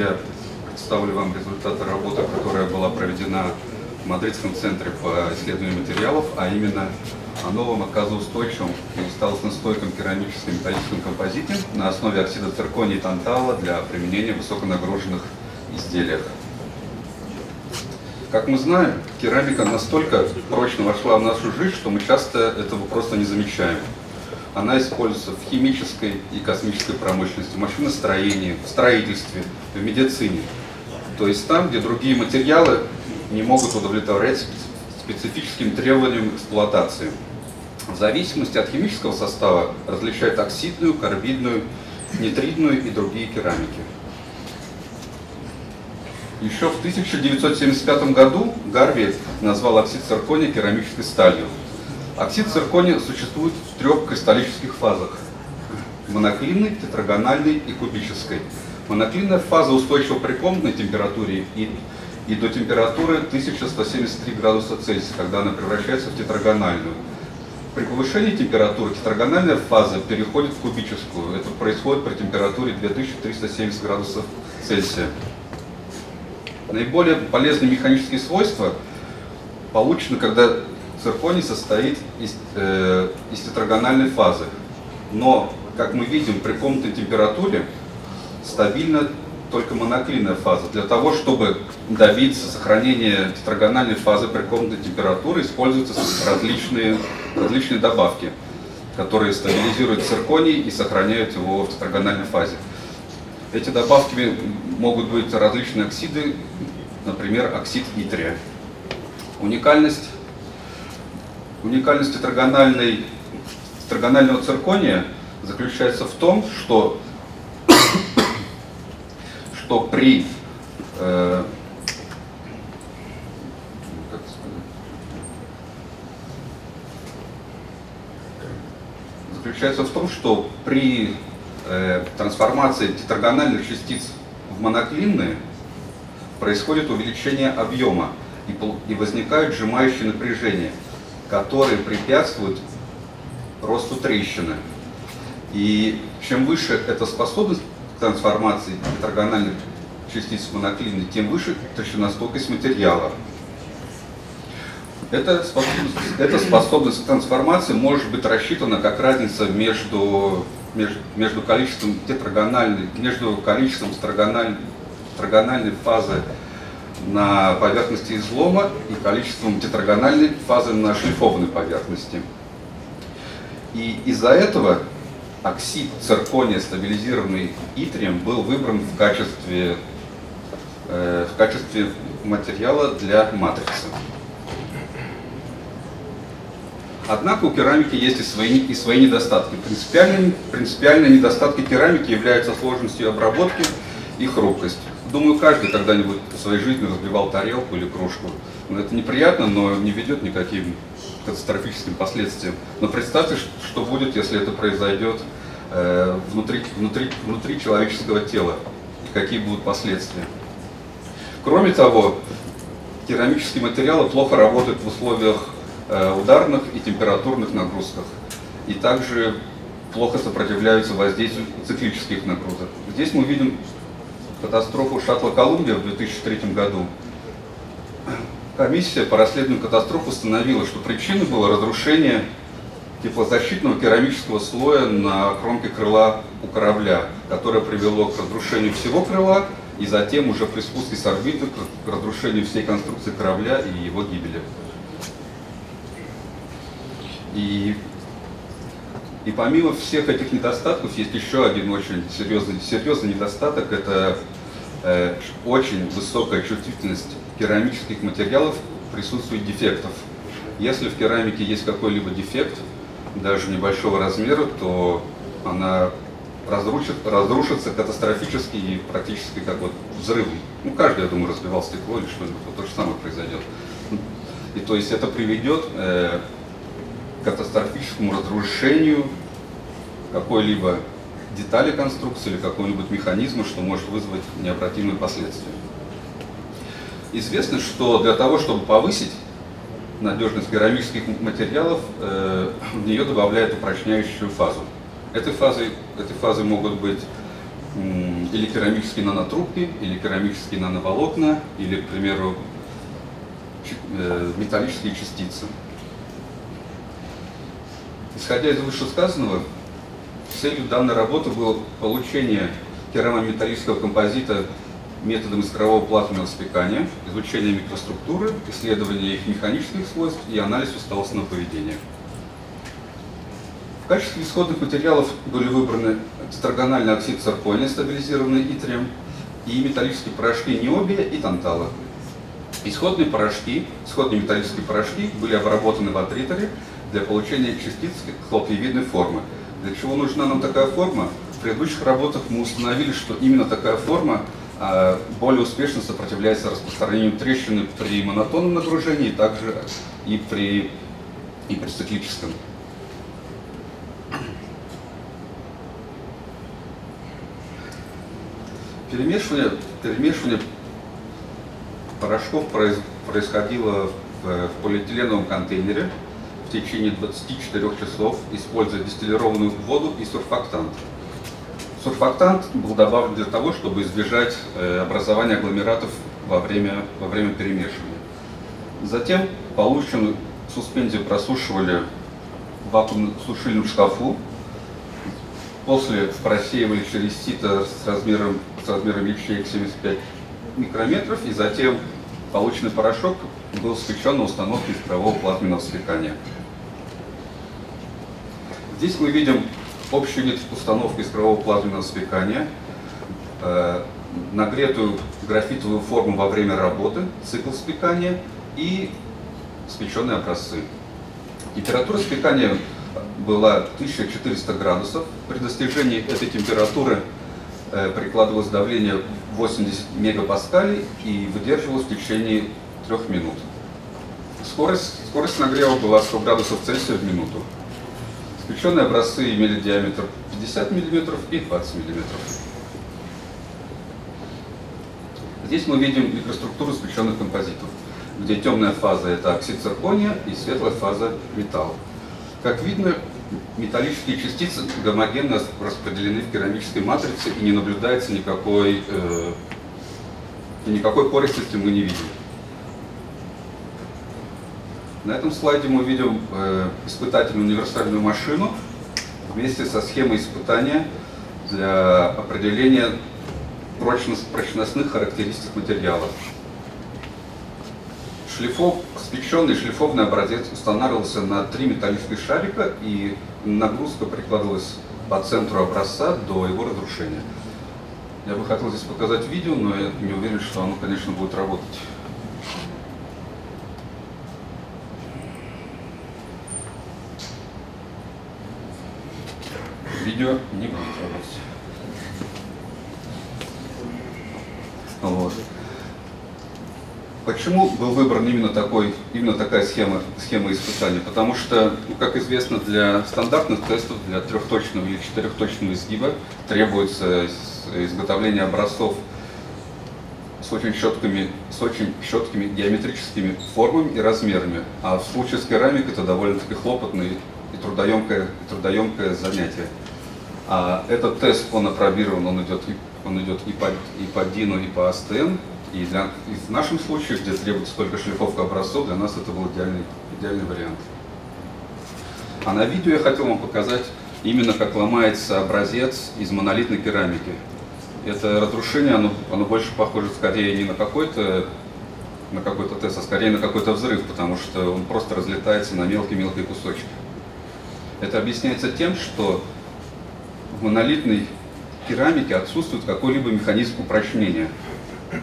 я представлю вам результаты работы, которая была проведена в Мадридском центре по исследованию материалов, а именно о новом отказоустойчивом и усталостно-стойком керамическом металлическом композите на основе оксида циркония и тантала для применения в высоконагруженных изделиях. Как мы знаем, керамика настолько прочно вошла в нашу жизнь, что мы часто этого просто не замечаем. Она используется в химической и космической промышленности, в машиностроении, в строительстве, в медицине. То есть там, где другие материалы не могут удовлетворять специфическим требованиям эксплуатации. В зависимости от химического состава различают оксидную, карбидную, нитридную и другие керамики. Еще в 1975 году Гарви назвал оксид циркония керамической сталью. Оксид циркония существует в трех кристаллических фазах – моноклинной, тетрагональной и кубической. Моноклинная фаза устойчива при комнатной температуре и, и до температуры 1173 градуса Цельсия, когда она превращается в тетрагональную. При повышении температуры тетрагональная фаза переходит в кубическую. Это происходит при температуре 2370 градусов Цельсия. Наиболее полезные механические свойства получены, когда цирконий состоит из, э, из тетрагональной фазы. Но, как мы видим, при комнатной температуре стабильна только моноклинная фаза. Для того, чтобы добиться сохранения тетрагональной фазы при комнатной температуре, используются различные, различные добавки, которые стабилизируют цирконий и сохраняют его в тетрагональной фазе. Эти добавки могут быть различные оксиды, например, оксид итрия. Уникальность, уникальность тетрагональной, тетрагонального циркония заключается в том, что, что при э, заключается в том, что при э, трансформации тетрагональных частиц в моноклинные происходит увеличение объема и, и возникают сжимающие напряжения, которые препятствуют росту трещины. И чем выше эта способность к трансформации тетрагональных частиц в моноклины, тем выше толщиностойкость материала. Эта способность, эта способность к трансформации может быть рассчитана как разница между, между, между количеством тетрагональной, между количеством тетрагональной, тетрагональной фазы на поверхности излома и количеством тетрагональной фазы на шлифованной поверхности. И из-за этого оксид циркония, стабилизированный итрием, был выбран в качестве, э, в качестве материала для матрицы. Однако у керамики есть и свои, и свои недостатки. Принципиальные, принципиальные недостатки керамики являются сложностью обработки и хрупкость. Думаю, каждый когда-нибудь в своей жизни разбивал тарелку или кружку. Это неприятно, но не ведет никаким катастрофическим последствиям. Но представьте, что будет, если это произойдет э, внутри, внутри, внутри человеческого тела, какие будут последствия. Кроме того, керамические материалы плохо работают в условиях Э, ударных и температурных нагрузках. И также плохо сопротивляются воздействию циклических нагрузок. Здесь мы видим катастрофу шаттла «Колумбия» в 2003 году. Комиссия по расследованию катастрофы установила, что причиной было разрушение теплозащитного керамического слоя на кромке крыла у корабля, которое привело к разрушению всего крыла и затем уже при спуске с орбиты к разрушению всей конструкции корабля и его гибели. И, и помимо всех этих недостатков есть еще один очень серьезный, серьезный недостаток. Это э, очень высокая чувствительность керамических материалов присутствует дефектов. Если в керамике есть какой-либо дефект, даже небольшого размера, то она разрушит, разрушится катастрофически и практически как вот взрыв. Ну, каждый, я думаю, разбивал стекло или что-нибудь, вот то же самое произойдет. И то есть это приведет э, катастрофическому разрушению какой-либо детали конструкции или какого-нибудь механизма, что может вызвать необратимые последствия. Известно, что для того, чтобы повысить надежность керамических материалов, э, в нее добавляют упрочняющую фазу. Этой фазой, этой фазой могут быть или керамические нанотрубки, или керамические нановолокна, или, к примеру, э, металлические частицы. Исходя из вышесказанного, целью данной работы было получение керамометаллического композита методом искрового плазменного спекания, изучение микроструктуры, исследование их механических свойств и анализ усталостного поведения. В качестве исходных материалов были выбраны тетрагональный оксид циркония, стабилизированный итрием, и металлические порошки необия и тантала. Исходные порошки, исходные металлические порошки были обработаны в атриторе для получения частиц хлопьевидной формы. Для чего нужна нам такая форма? В предыдущих работах мы установили, что именно такая форма а, более успешно сопротивляется распространению трещины при монотонном нагружении, также и при, и при циклическом. Перемешивание, перемешивание порошков происходило в, в полиэтиленовом контейнере в течение 24 часов, используя дистиллированную воду и сурфактант. Сурфактант был добавлен для того, чтобы избежать э, образования агломератов во время, во время перемешивания. Затем полученную суспензию просушивали в вакуумном сушильном шкафу, после просеивали через сито с размером, с размером ячеек 75 микрометров, и затем полученный порошок был спечен на установке искрового плазменного спекания. Здесь мы видим общий вид установки искрового плазменного спекания, э, нагретую графитовую форму во время работы, цикл спекания и спеченные образцы. Температура спекания была 1400 градусов. При достижении этой температуры э, прикладывалось давление 80 мегапаскалей и выдерживалось в течение 3 минут. Скорость, скорость нагрева была 100 градусов Цельсия в минуту. Спеченные образцы имели диаметр 50 мм и 20 мм. Здесь мы видим микроструктуру спеченных композитов, где темная фаза это оксид циркония и светлая фаза металл. Как видно, металлические частицы гомогенно распределены в керамической матрице и не наблюдается никакой, э, никакой пористости мы не видим. На этом слайде мы видим э, испытательную универсальную машину вместе со схемой испытания для определения прочность, прочностных характеристик материала. Шлифов, спеченный шлифованный образец устанавливался на три металлических шарика и нагрузка прикладывалась по центру образца до его разрушения. Я бы хотел здесь показать видео, но я не уверен, что оно, конечно, будет работать. Видео не будет работать. Вот. Почему был выбран именно, такой, именно такая схема, схема испытания? Потому что, ну, как известно, для стандартных тестов, для трехточного или четырехточного изгиба требуется изготовление образцов с очень четкими, с очень четкими геометрическими формами и размерами. А в случае с керамикой это довольно-таки хлопотное и трудоемкое, и трудоемкое занятие. А этот тест, он опробирован, он идет, он идет и, по, и по ДИНу, и по АСТН. И, для, и в нашем случае, где требуется только шлифовка образцов, для нас это был идеальный, идеальный вариант. А на видео я хотел вам показать именно как ломается образец из монолитной керамики. Это разрушение, оно, оно больше похоже скорее не на какой-то на какой-то тест, а скорее на какой-то взрыв, потому что он просто разлетается на мелкие-мелкие кусочки. Это объясняется тем, что в монолитной керамике отсутствует какой-либо механизм упрочнения.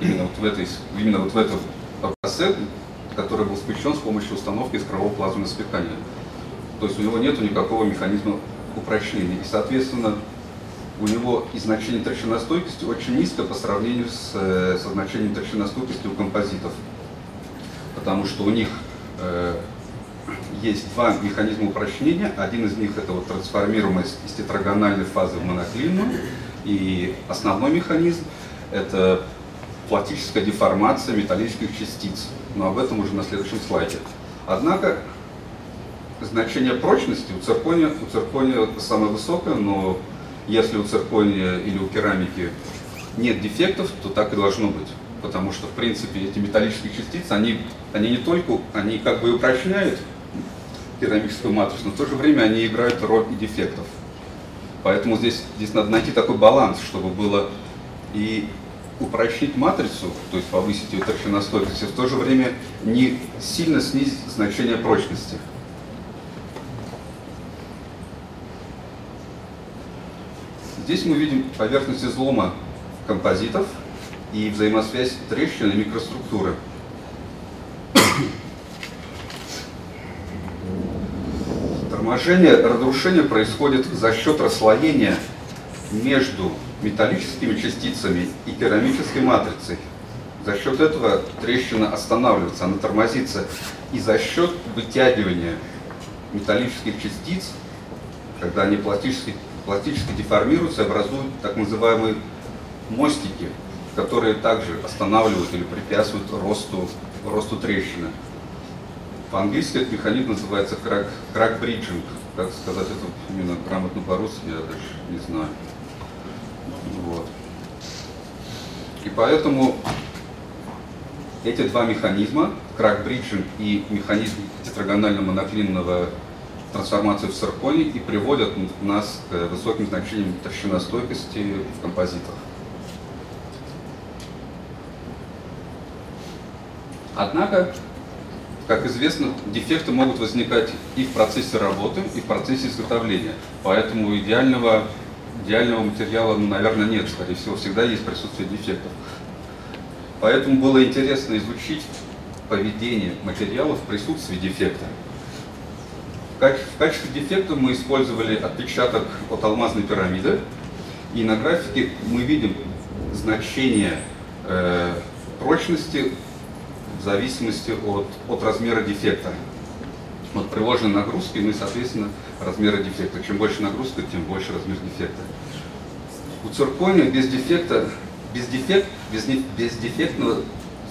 Именно вот в, этой, именно вот в этом образце, который был спущен с помощью установки искрового плазменного спекания. То есть у него нет никакого механизма упрочнения. И, соответственно, у него и значение торщиностойкости очень низко по сравнению с, э, со значением торщиностойкости у композитов. Потому что у них э, есть два механизма упрочнения. Один из них это вот трансформируемость из тетрагональной фазы в моноклинную. И основной механизм это пластическая деформация металлических частиц. Но об этом уже на следующем слайде. Однако значение прочности у циркония, у циркония самое высокое, но если у циркония или у керамики нет дефектов, то так и должно быть. Потому что, в принципе, эти металлические частицы, они, они не только, они как бы упрочняют керамическую матрицу, но в то же время они играют роль и дефектов. Поэтому здесь, здесь надо найти такой баланс, чтобы было и упрочнить матрицу, то есть повысить ее торщиностойкость, и в то же время не сильно снизить значение прочности. Здесь мы видим поверхность излома композитов и взаимосвязь трещин и микроструктуры. Торможение, разрушение происходит за счет расслоения между металлическими частицами и керамической матрицей. За счет этого трещина останавливается, она тормозится. И за счет вытягивания металлических частиц, когда они пластически, пластически деформируются, образуют так называемые мостики, которые также останавливают или препятствуют росту, росту трещины. По-английски этот механизм называется крак-бриджинг. Как сказать это именно грамотно по-русски, я даже не знаю. Вот. И поэтому эти два механизма, крак-бриджинг и механизм тетрагонального моноклинного трансформации в цирконе и приводят нас к высоким значениям толщиностойкости в композитах. Однако, как известно, дефекты могут возникать и в процессе работы, и в процессе изготовления. Поэтому идеального идеального материала, наверное, нет, скорее всего, всегда есть присутствие дефектов. Поэтому было интересно изучить поведение материалов в присутствии дефекта. В качестве дефекта мы использовали отпечаток от алмазной пирамиды, и на графике мы видим значение э, прочности в зависимости от, от размера дефекта. Вот приложенной нагрузки, ну и, соответственно, размера дефекта. Чем больше нагрузка, тем больше размер дефекта. У циркония без дефекта, без, дефект, без, без дефектного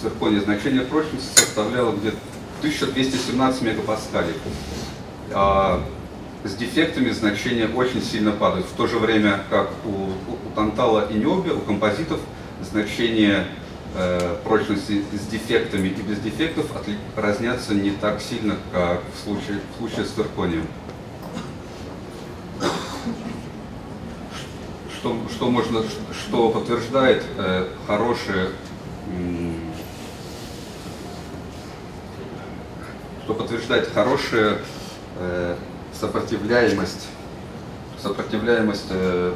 циркония значение прочности составляло где-то 1217 мегапаскалей. А с дефектами значения очень сильно падают. В то же время, как у, у, у тантала и необи, у композитов значение Э, прочности с дефектами и без дефектов разнятся не так сильно, как в случае, в случае с цирконием. Что, что, можно, что подтверждает э, хорошее, что подтверждает хорошую э, сопротивляемость, сопротивляемость э,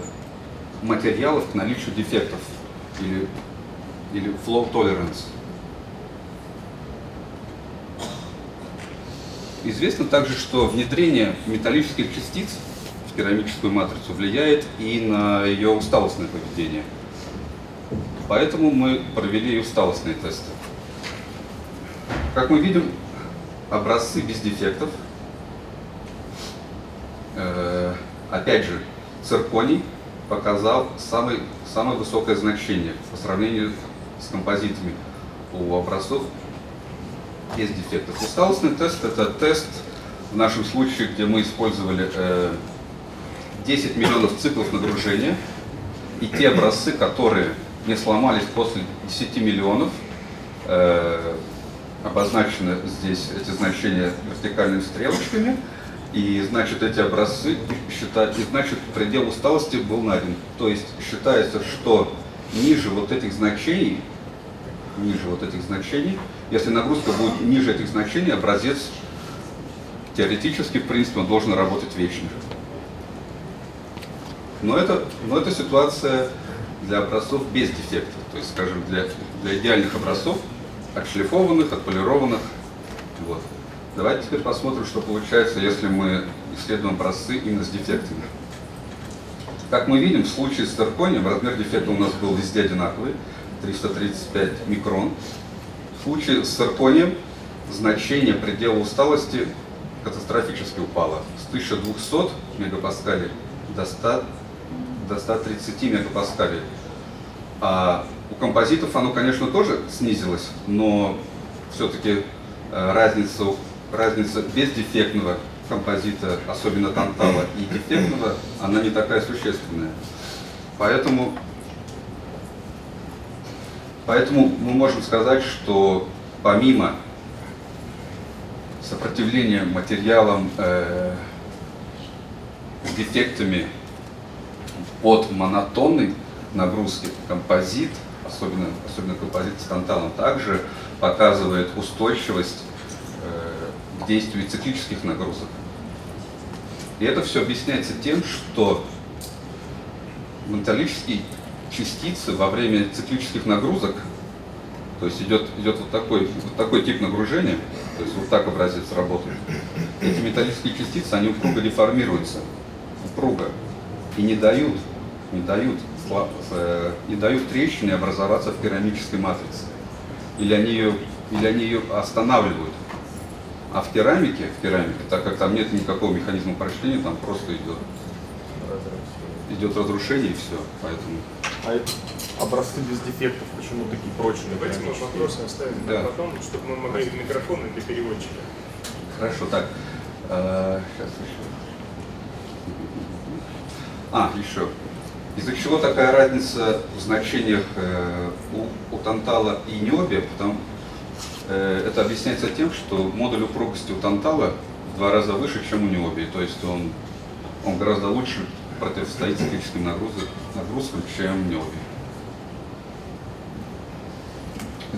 материалов к наличию дефектов или или flow tolerance. Известно также, что внедрение металлических частиц в керамическую матрицу влияет и на ее усталостное поведение. Поэтому мы провели усталостные тесты. Как мы видим, образцы без дефектов. Э, опять же, цирконий показал самый, самое высокое значение по сравнению с композитами у образцов без дефектов. Усталостный тест – это тест, в нашем случае, где мы использовали 10 э, миллионов циклов нагружения, и те образцы, которые не сломались после 10 миллионов, э, обозначены здесь эти значения вертикальными стрелочками, и значит эти образцы считать, и значит предел усталости был найден. То есть считается, что ниже вот этих значений ниже вот этих значений. Если нагрузка будет ниже этих значений, образец теоретически, в принципе, он должен работать вечно. Но это, но это ситуация для образцов без дефекта, то есть, скажем, для, для идеальных образцов, отшлифованных, отполированных. Вот. Давайте теперь посмотрим, что получается, если мы исследуем образцы именно с дефектами. Как мы видим, в случае с цирконием размер дефекта у нас был везде одинаковый. 335 микрон. В случае с цирконием значение предела усталости катастрофически упало с 1200 мегапаскалей до, 100, до 130 мегапаскалей. А у композитов оно, конечно, тоже снизилось, но все-таки э, разница, разница бездефектного композита, особенно тантала и дефектного, она не такая существенная. Поэтому, поэтому мы можем сказать, что помимо сопротивления материалам э, с дефектами от монотонной нагрузки композит, особенно, особенно композит с танталом, также показывает устойчивость э, к действию циклических нагрузок. И это все объясняется тем, что металлические частицы во время циклических нагрузок, то есть идет, идет вот, такой, вот такой тип нагружения, то есть вот так образец работает, эти металлические частицы, они упруго деформируются, упруго, и не дают, не дают, э, не дают трещины образоваться в керамической матрице. Или они ее, или они ее останавливают. А в керамике, в керамике, так как там нет никакого механизма прочтения, там просто идет идет разрушение и все. Поэтому. А образцы без дефектов почему такие прочные? Давайте мы вопросы оставим да. потом, чтобы мы могли микрофон для переводчика. Хорошо, так. А, сейчас еще. А, еще. Из-за чего такая разница в значениях э, у, у Тантала и Ниобия? Потому, э, это объясняется тем, что модуль упругости у Тантала в два раза выше, чем у Ниобии. То есть он, он гораздо лучше противостоит циклическим нагрузкам, чем Ниобий.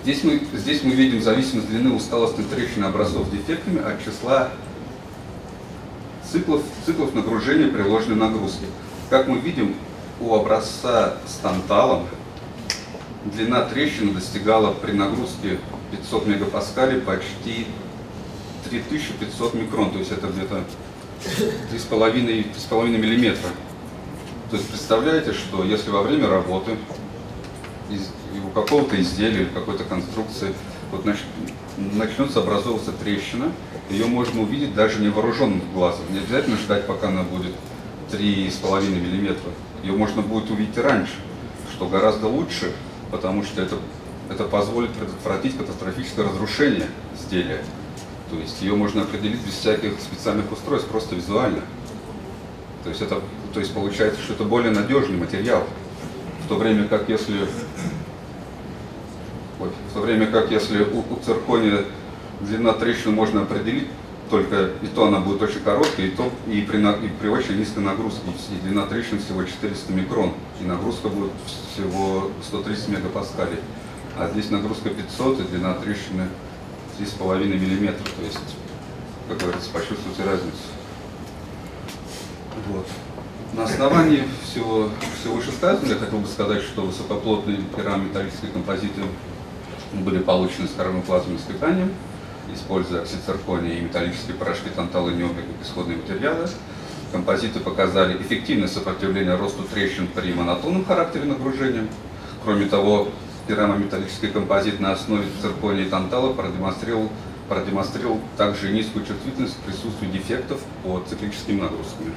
Здесь мы, здесь мы видим зависимость длины усталостных трещин образцов дефектами от числа циклов, циклов нагружения приложенной нагрузки. Как мы видим, у образца с танталом длина трещины достигала при нагрузке 500 мегапаскалей почти 3500 микрон, то есть это где-то 3,5 миллиметра. То есть представляете, что если во время работы у какого-то изделия, какой-то конструкции вот начнется образовываться трещина, ее можно увидеть даже невооруженным глазом. Не обязательно ждать, пока она будет 3,5 мм. Ее можно будет увидеть раньше, что гораздо лучше, потому что это, это позволит предотвратить катастрофическое разрушение изделия. То есть ее можно определить без всяких специальных устройств, просто визуально. То есть, это, то есть получается, что это более надежный материал. В то время как если, ой, в то время как если у, у циркония длина трещины можно определить, только и то она будет очень короткая, и, то, и, при, и при очень низкой нагрузке. И длина трещин всего 400 микрон, и нагрузка будет всего 130 мегапаскалей. А здесь нагрузка 500, и длина трещины 3,5 миллиметра. То есть, как говорится, почувствуйте разницу. Вот. На основании всего, всего вышесказанного я хотел бы сказать, что высокоплотные кераметаллические композиты были получены с карбоплазменным испытанием, используя оксид и металлические порошки тантала и необи как исходные материалы. Композиты показали эффективное сопротивление росту трещин при монотонном характере нагружения. Кроме того, керамометаллический композит на основе циркония и тантала продемонстрировал, продемонстрировал также низкую чувствительность к присутствию дефектов по циклическим нагрузкам.